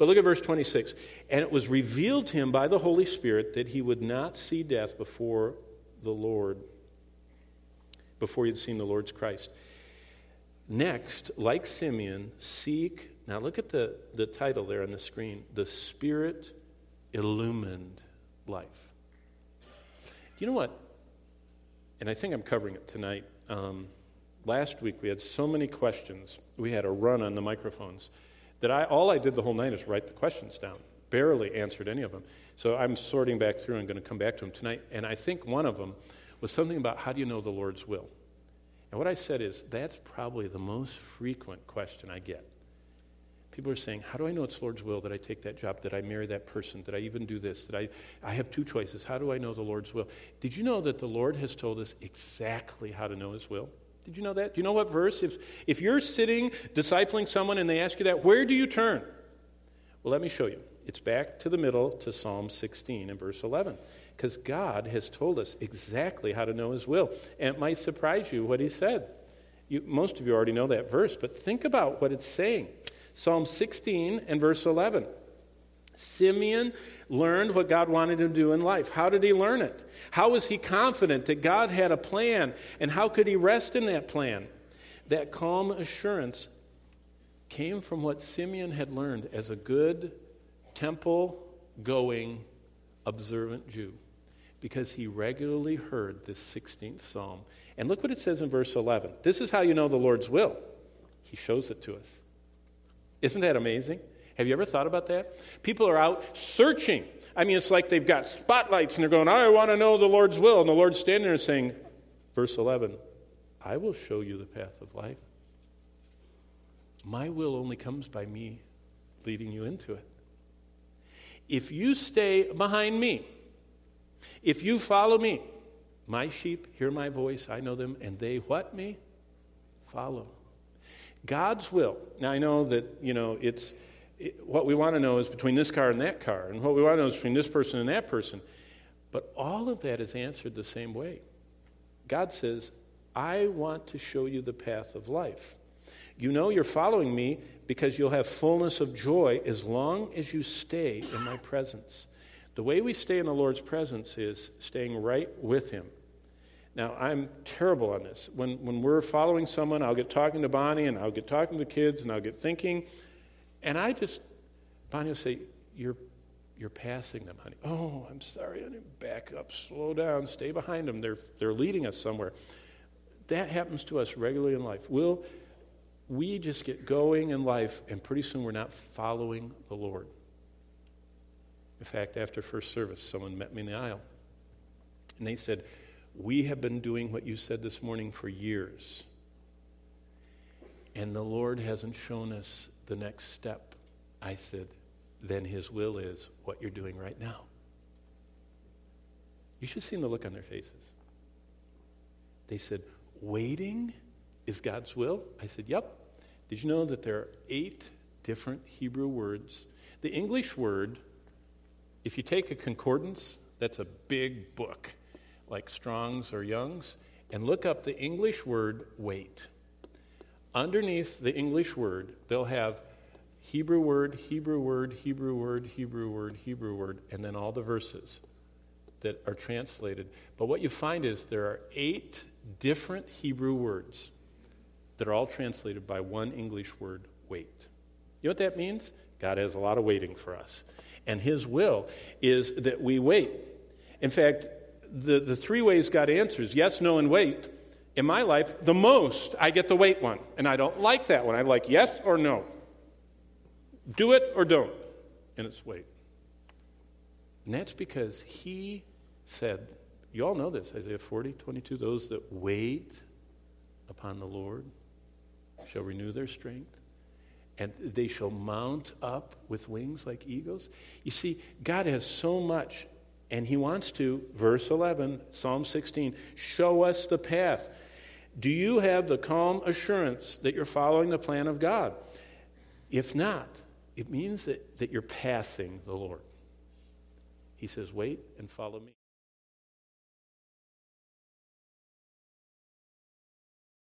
But look at verse 26. And it was revealed to him by the Holy Spirit that he would not see death before the Lord, before he had seen the Lord's Christ. Next, like Simeon, seek. Now look at the, the title there on the screen the Spirit illumined life. Do you know what? And I think I'm covering it tonight. Um, last week we had so many questions. We had a run on the microphones that I all I did the whole night is write the questions down. Barely answered any of them. So I'm sorting back through and going to come back to them tonight. And I think one of them was something about how do you know the Lord's will? And what I said is that's probably the most frequent question I get. People are saying, How do I know it's Lord's will that I take that job, that I marry that person, that I even do this, that I, I have two choices? How do I know the Lord's will? Did you know that the Lord has told us exactly how to know His will? Did you know that? Do you know what verse? If, if you're sitting discipling someone and they ask you that, where do you turn? Well, let me show you. It's back to the middle to Psalm 16 and verse 11. Because God has told us exactly how to know His will. And it might surprise you what He said. You, most of you already know that verse, but think about what it's saying. Psalm 16 and verse 11. Simeon learned what God wanted him to do in life. How did he learn it? How was he confident that God had a plan? And how could he rest in that plan? That calm assurance came from what Simeon had learned as a good temple going, observant Jew because he regularly heard this 16th psalm. And look what it says in verse 11. This is how you know the Lord's will. He shows it to us. Isn't that amazing? Have you ever thought about that? People are out searching. I mean, it's like they've got spotlights and they're going, I want to know the Lord's will. And the Lord's standing there saying, verse 11, I will show you the path of life. My will only comes by me leading you into it. If you stay behind me, if you follow me, my sheep hear my voice, I know them, and they what me? Follow. God's will. Now I know that, you know, it's what we want to know is between this car and that car, and what we want to know is between this person and that person. But all of that is answered the same way. God says, I want to show you the path of life. You know you're following me because you'll have fullness of joy as long as you stay in my presence. The way we stay in the Lord's presence is staying right with Him. Now, I'm terrible on this. When, when we're following someone, I'll get talking to Bonnie and I'll get talking to the kids and I'll get thinking, and I just, Bonnie will say, You're, you're passing them, honey. Oh, I'm sorry, honey. Back up, slow down, stay behind them. They're, they're leading us somewhere. That happens to us regularly in life. We'll, we just get going in life, and pretty soon we're not following the Lord. In fact, after first service, someone met me in the aisle. And they said, We have been doing what you said this morning for years. And the Lord hasn't shown us the next step. I said, Then His will is what you're doing right now. You should see the look on their faces. They said, Waiting is God's will? I said, Yep. Did you know that there are eight different Hebrew words? The English word if you take a concordance, that's a big book, like Strong's or Young's, and look up the English word wait. Underneath the English word, they'll have Hebrew word, Hebrew word, Hebrew word, Hebrew word, Hebrew word, and then all the verses that are translated. But what you find is there are eight different Hebrew words that are all translated by one English word, wait. You know what that means? God has a lot of waiting for us and His will is that we wait. In fact, the, the three ways God answers yes, no, and wait. In my life, the most, I get the wait one. And I don't like that one. I like yes or no. Do it or don't. And it's wait. And that's because He said, you all know this, Isaiah 40, 22, those that wait upon the Lord shall renew their strength and they shall mount up with wings like eagles. You see, God has so much, and He wants to, verse 11, Psalm 16, show us the path. Do you have the calm assurance that you're following the plan of God? If not, it means that, that you're passing the Lord. He says, Wait and follow me.